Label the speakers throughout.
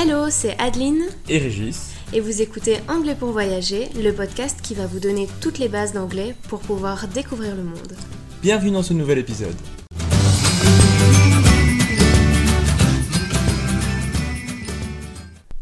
Speaker 1: Hello, c'est Adeline
Speaker 2: et Régis.
Speaker 1: Et vous écoutez Anglais pour voyager, le podcast qui va vous donner toutes les bases d'anglais pour pouvoir découvrir le monde.
Speaker 2: Bienvenue dans ce nouvel épisode.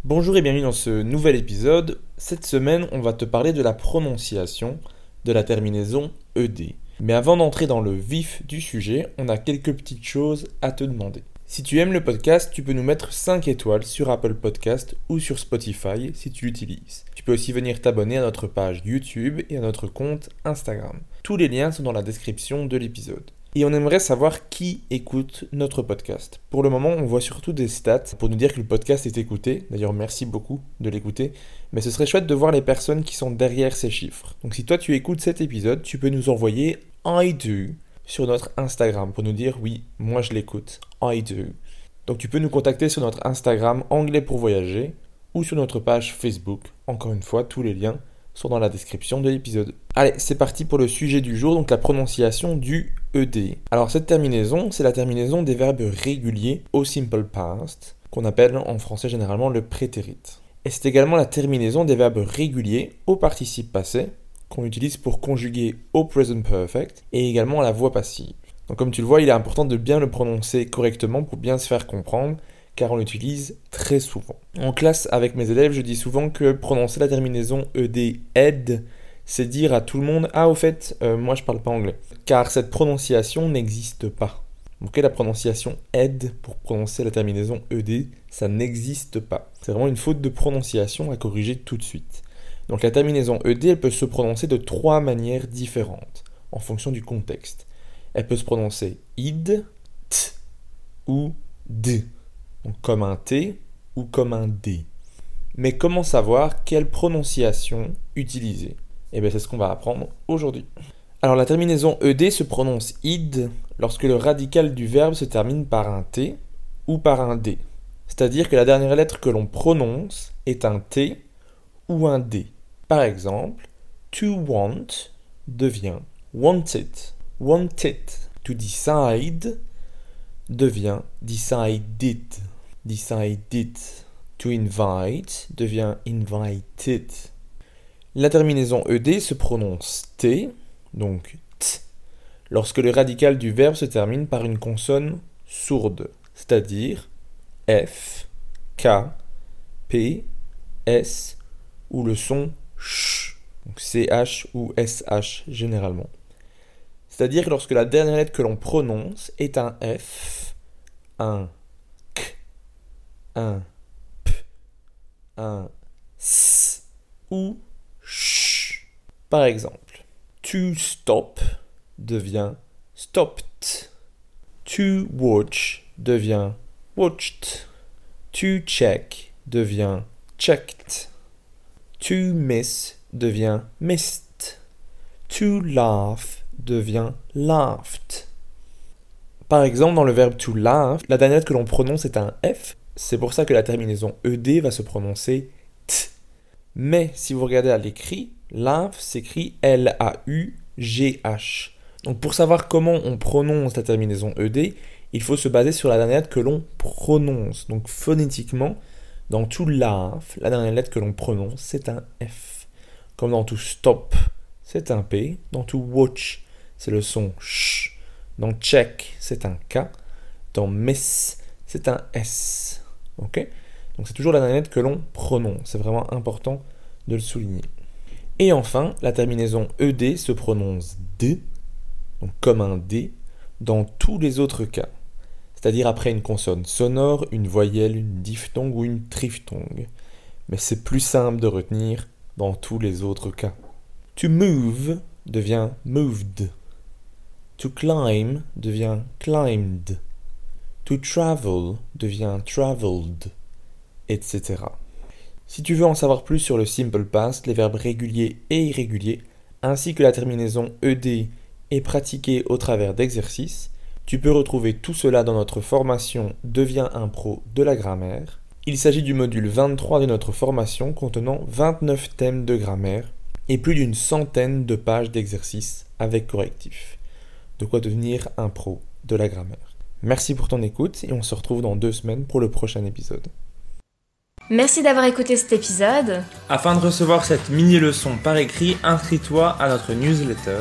Speaker 2: Bonjour et bienvenue dans ce nouvel épisode. Cette semaine, on va te parler de la prononciation de la terminaison ED. Mais avant d'entrer dans le vif du sujet, on a quelques petites choses à te demander. Si tu aimes le podcast, tu peux nous mettre 5 étoiles sur Apple Podcast ou sur Spotify si tu l'utilises. Tu peux aussi venir t'abonner à notre page YouTube et à notre compte Instagram. Tous les liens sont dans la description de l'épisode. Et on aimerait savoir qui écoute notre podcast. Pour le moment, on voit surtout des stats pour nous dire que le podcast est écouté. D'ailleurs, merci beaucoup de l'écouter. Mais ce serait chouette de voir les personnes qui sont derrière ces chiffres. Donc si toi tu écoutes cet épisode, tu peux nous envoyer I do sur notre Instagram pour nous dire oui, moi je l'écoute. I do. Donc tu peux nous contacter sur notre Instagram Anglais pour voyager ou sur notre page Facebook. Encore une fois, tous les liens sont dans la description de l'épisode. Allez, c'est parti pour le sujet du jour, donc la prononciation du ED. Alors cette terminaison, c'est la terminaison des verbes réguliers au simple past, qu'on appelle en français généralement le prétérit. Et c'est également la terminaison des verbes réguliers au participe passé, qu'on utilise pour conjuguer au present perfect et également à la voix passive. Donc comme tu le vois, il est important de bien le prononcer correctement pour bien se faire comprendre car on l'utilise très souvent. En classe avec mes élèves, je dis souvent que prononcer la terminaison ed ed c'est dire à tout le monde ah au fait euh, moi je parle pas anglais car cette prononciation n'existe pas. Ok, la prononciation ed pour prononcer la terminaison ed, ça n'existe pas. C'est vraiment une faute de prononciation à corriger tout de suite. Donc la terminaison ed, elle peut se prononcer de trois manières différentes en fonction du contexte. Elle peut se prononcer id, t ou d, comme un t ou comme un d. Mais comment savoir quelle prononciation utiliser? Eh bien c'est ce qu'on va apprendre aujourd'hui. Alors la terminaison ed se prononce id lorsque le radical du verbe se termine par un t ou par un d. C'est-à-dire que la dernière lettre que l'on prononce est un t ou un d. Par exemple, to want devient wanted. Wanted. To decide devient decided. Decided. To invite devient invited. La terminaison ed se prononce t, donc t, lorsque le radical du verbe se termine par une consonne sourde, c'est-à-dire f, k, p, s ou le son ch, ch ou sh généralement. C'est-à-dire que lorsque la dernière lettre que l'on prononce est un f, un k, un p, un s ou ch. Par exemple, to stop devient stopped. To watch devient watched. To check devient checked. To miss devient missed. To laugh devient laughed. Par exemple, dans le verbe to laugh, la dernière que l'on prononce est un F. C'est pour ça que la terminaison ED va se prononcer T. Mais si vous regardez à l'écrit, laugh s'écrit L-A-U-G-H. Donc pour savoir comment on prononce la terminaison ED, il faut se baser sur la dernière que l'on prononce. Donc phonétiquement, dans to laugh, la dernière lettre que l'on prononce, c'est un F. Comme dans to stop, c'est un P. Dans to watch, c'est le son ch. Dans check, c'est un K. Dans miss, c'est un S. Ok? Donc c'est toujours la dernière lettre que l'on prononce. C'est vraiment important de le souligner. Et enfin, la terminaison ED se prononce D, donc comme un D, dans tous les autres cas c'est-à-dire après une consonne sonore, une voyelle, une diphtongue ou une triphtongue. Mais c'est plus simple de retenir dans tous les autres cas. To move devient moved. To climb devient climbed. To travel devient traveled, etc. Si tu veux en savoir plus sur le simple past, les verbes réguliers et irréguliers, ainsi que la terminaison ed est pratiquée au travers d'exercices, tu peux retrouver tout cela dans notre formation Deviens un pro de la grammaire. Il s'agit du module 23 de notre formation contenant 29 thèmes de grammaire et plus d'une centaine de pages d'exercices avec correctifs. De quoi devenir un pro de la grammaire. Merci pour ton écoute et on se retrouve dans deux semaines pour le prochain épisode.
Speaker 1: Merci d'avoir écouté cet épisode.
Speaker 2: Afin de recevoir cette mini-leçon par écrit, inscris-toi à notre newsletter.